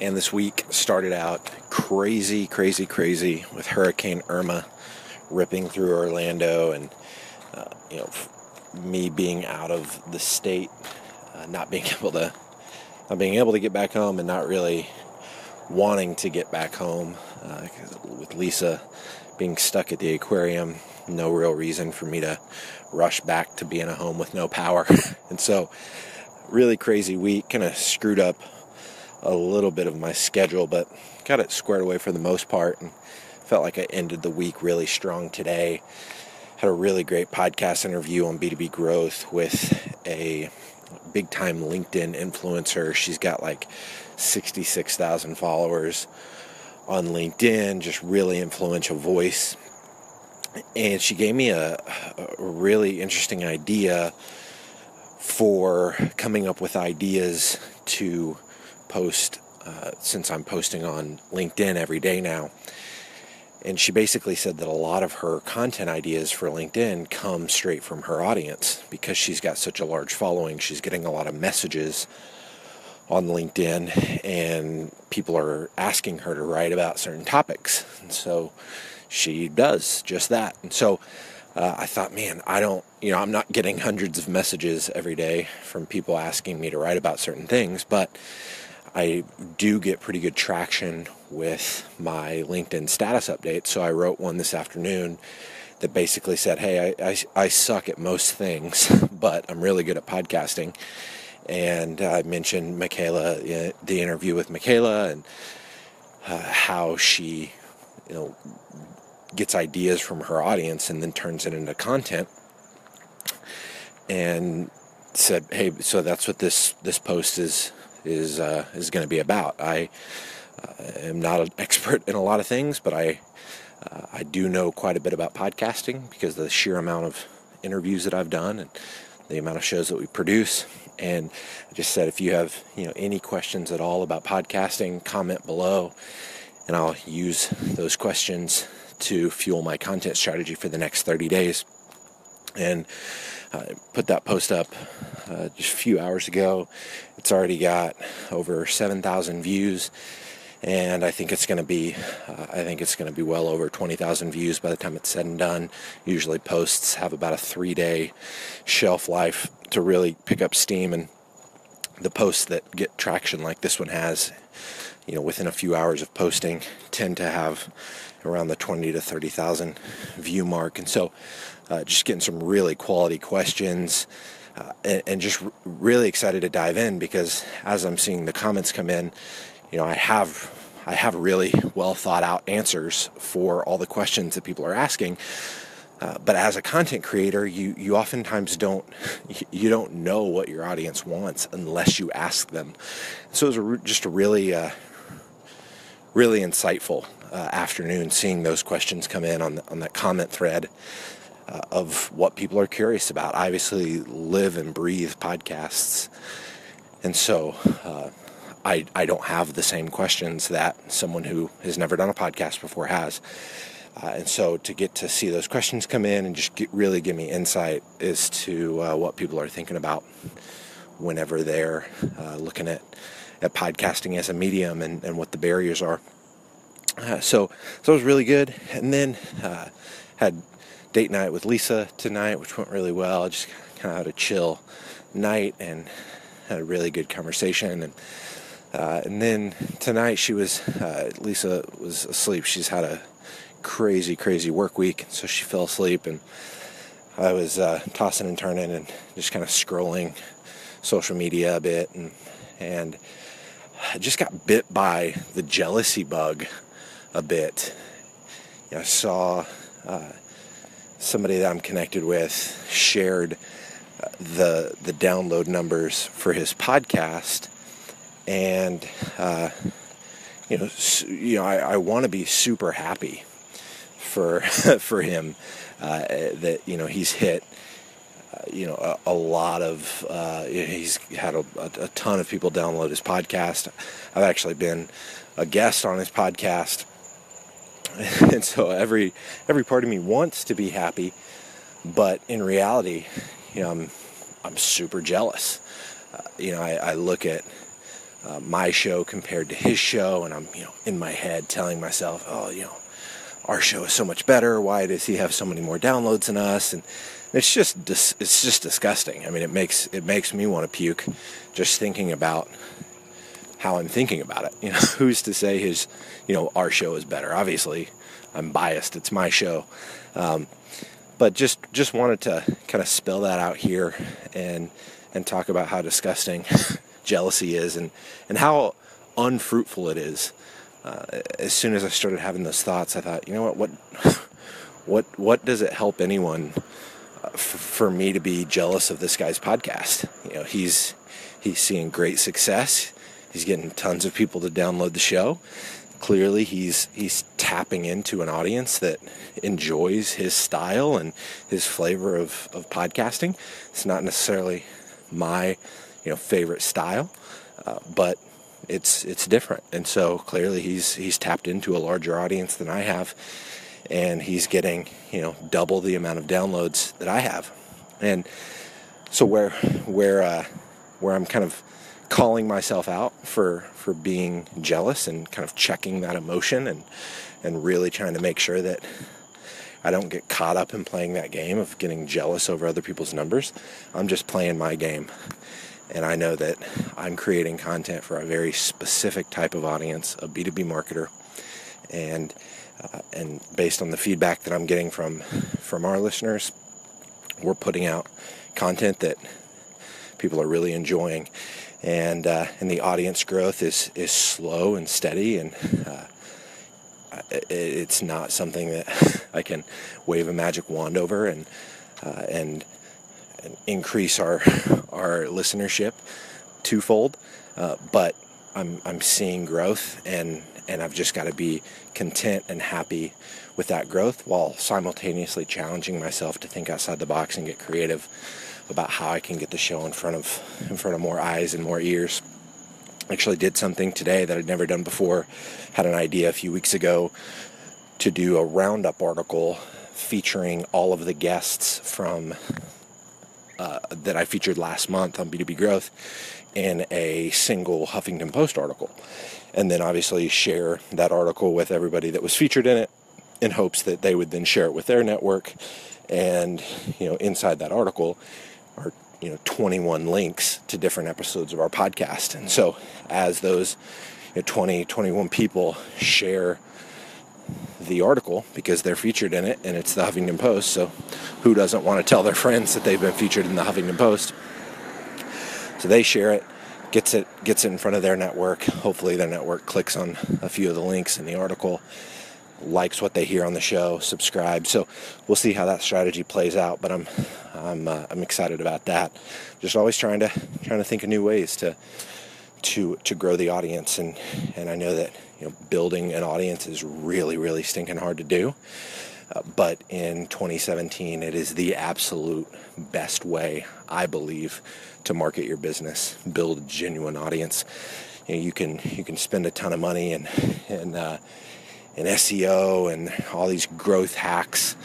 And this week started out crazy, crazy, crazy with Hurricane Irma ripping through Orlando, and uh, you know, me being out of the state, uh, not being able to, not being able to get back home, and not really wanting to get back home. Uh, with Lisa being stuck at the aquarium, no real reason for me to rush back to being a home with no power, and so really crazy week, kind of screwed up a little bit of my schedule, but got it squared away for the most part and felt like I ended the week really strong today. Had a really great podcast interview on B2B growth with a big time LinkedIn influencer. She's got like 66,000 followers on LinkedIn, just really influential voice. And she gave me a, a really interesting idea for coming up with ideas to post uh, since I'm posting on LinkedIn every day now. And she basically said that a lot of her content ideas for LinkedIn come straight from her audience because she's got such a large following. She's getting a lot of messages on LinkedIn, and people are asking her to write about certain topics. And so she does just that. And so uh, I thought, man, I don't, you know, I'm not getting hundreds of messages every day from people asking me to write about certain things, but I do get pretty good traction with my LinkedIn status updates. So I wrote one this afternoon that basically said, Hey, I, I, I suck at most things, but I'm really good at podcasting. And I mentioned Michaela, the interview with Michaela, and uh, how she, you know, gets ideas from her audience and then turns it into content. And said, "Hey, so that's what this this post is is uh, is going to be about. I uh, am not an expert in a lot of things, but I uh, I do know quite a bit about podcasting because of the sheer amount of interviews that I've done and the amount of shows that we produce. And I just said, if you have you know any questions at all about podcasting, comment below, and I'll use those questions to fuel my content strategy for the next 30 days. And I put that post up uh, just a few hours ago. It's already got over 7,000 views, and I think it's going to be, uh, I think it's going to be well over 20,000 views by the time it's said and done. Usually, posts have about a three-day shelf life to really pick up steam, and the posts that get traction like this one has, you know, within a few hours of posting, tend to have around the 20 to 30,000 view mark, and so uh, just getting some really quality questions. Uh, and, and, just r- really excited to dive in because as I'm seeing the comments come in, you know, I have I have really well thought out answers for all the questions that people are asking. Uh, but as a content creator, you you oftentimes don't you don't know what your audience wants unless you ask them. So it was a, just a really uh, really insightful uh, afternoon seeing those questions come in on the, on that comment thread uh, of what people are curious about. I obviously live and breathe podcasts, and so uh, I I don't have the same questions that someone who has never done a podcast before has. Uh, and so to get to see those questions come in and just get, really give me insight as to uh, what people are thinking about whenever they're uh, looking at, at podcasting as a medium and, and what the barriers are. Uh, so, so it was really good. And then uh, had date night with Lisa tonight, which went really well. I just kind of had a chill night and had a really good conversation. And uh, and then tonight she was Lisa was asleep. She's had a crazy, crazy work week, so she fell asleep, and I was uh, tossing and turning and just kind of scrolling social media a bit, and and I just got bit by the jealousy bug a bit. You know, I saw uh, somebody that I'm connected with shared uh, the the download numbers for his podcast, and uh, you know, you know, I, I want to be super happy for for him uh, that you know he's hit. Uh, you know, a, a lot of uh, he's had a, a ton of people download his podcast. I've actually been a guest on his podcast and so every every part of me wants to be happy, but in reality, you know, I'm I'm super jealous. Uh, you know, I, I, look at uh, my show compared to his show, and I'm you know in my head telling myself, oh you know, our show is so much better. Why does he have so many more downloads than us? And it's just dis- it's just disgusting. I mean, it makes it makes me want to puke just thinking about how I'm thinking about it. You know, who's to say his, you know, our show is better? Obviously, I'm biased. It's my show, um, but just just wanted to kind of spill that out here and and talk about how disgusting jealousy is and and how unfruitful it is. Uh, as soon as I started having those thoughts, I thought, you know what, what, what, what does it help anyone uh, f- for me to be jealous of this guy's podcast? You know, he's he's seeing great success. He's getting tons of people to download the show. Clearly, he's he's tapping into an audience that enjoys his style and his flavor of, of podcasting. It's not necessarily my you know favorite style, uh, but it's it's different. And so clearly, he's he's tapped into a larger audience than I have, and he's getting you know double the amount of downloads that I have. And so where where uh, where I'm kind of calling myself out for for being jealous and kind of checking that emotion and and really trying to make sure that I don't get caught up in playing that game of getting jealous over other people's numbers. I'm just playing my game. And I know that I'm creating content for a very specific type of audience, a B2B marketer. And uh, and based on the feedback that I'm getting from from our listeners, we're putting out content that people are really enjoying and uh, and the audience growth is is slow and steady, and uh, it's not something that I can wave a magic wand over and uh, and, and, increase our our listenership twofold. Uh, but I'm I'm seeing growth, and and I've just got to be content and happy with that growth while simultaneously challenging myself to think outside the box and get creative about how I can get the show in front of in front of more eyes and more ears. Actually, did something today that I'd never done before. Had an idea a few weeks ago to do a roundup article featuring all of the guests from uh, that I featured last month on B2B Growth in a single Huffington Post article. And then obviously share that article with everybody that was featured in it in hopes that they would then share it with their network. And, you know, inside that article, are you know 21 links to different episodes of our podcast and so as those you know, 20 21 people share the article because they're featured in it and it's the Huffington Post so who doesn't want to tell their friends that they've been featured in the Huffington Post so they share it gets it gets it in front of their network hopefully their network clicks on a few of the links in the article likes what they hear on the show, subscribe. So we'll see how that strategy plays out. But I'm I'm uh, I'm excited about that. Just always trying to trying to think of new ways to to to grow the audience and and I know that you know building an audience is really really stinking hard to do. Uh, but in 2017, it is the absolute best way, I believe, to market your business, build a genuine audience. You, know, you can you can spend a ton of money and and uh, and SEO and all these growth hacks.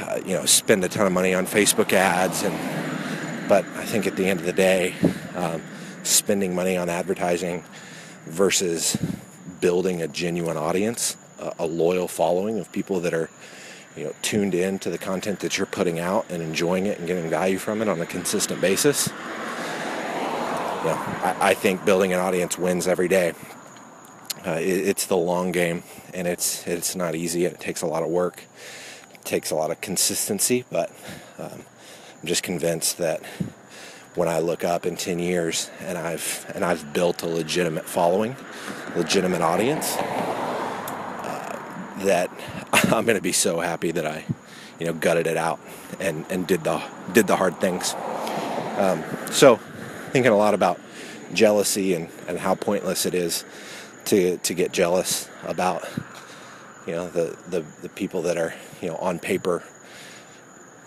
Uh, you know, spend a ton of money on Facebook ads, and but I think at the end of the day, um, spending money on advertising versus building a genuine audience, a, a loyal following of people that are you know tuned in to the content that you're putting out and enjoying it and getting value from it on a consistent basis. Know, I, I think building an audience wins every day. Uh, it, it's the long game, and it's it's not easy. It takes a lot of work. It takes a lot of consistency, but um, I'm just convinced that when I look up in 10 years and I've and I've built a legitimate following, legitimate audience, uh, that I'm going to be so happy that I, you know, gutted it out and and did the did the hard things. Um, so, thinking a lot about jealousy and, and how pointless it is to to get jealous about you know the the, the people that are you know on paper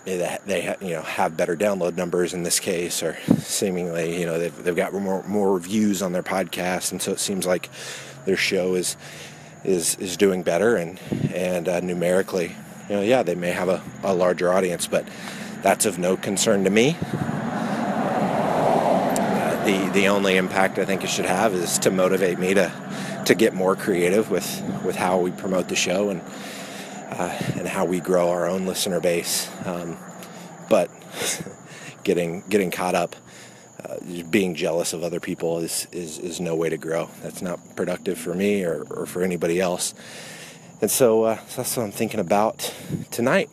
they you know have better download numbers in this case or seemingly you know they've, they've got more more reviews on their podcast and so it seems like their show is is is doing better and and uh, numerically you know yeah they may have a, a larger audience but that's of no concern to me. Uh, the the only impact I think it should have is to motivate me to to get more creative with with how we promote the show and uh, and how we grow our own listener base. Um, but getting getting caught up, uh, being jealous of other people is, is is no way to grow. That's not productive for me or, or for anybody else. And so, uh, so that's what I'm thinking about tonight.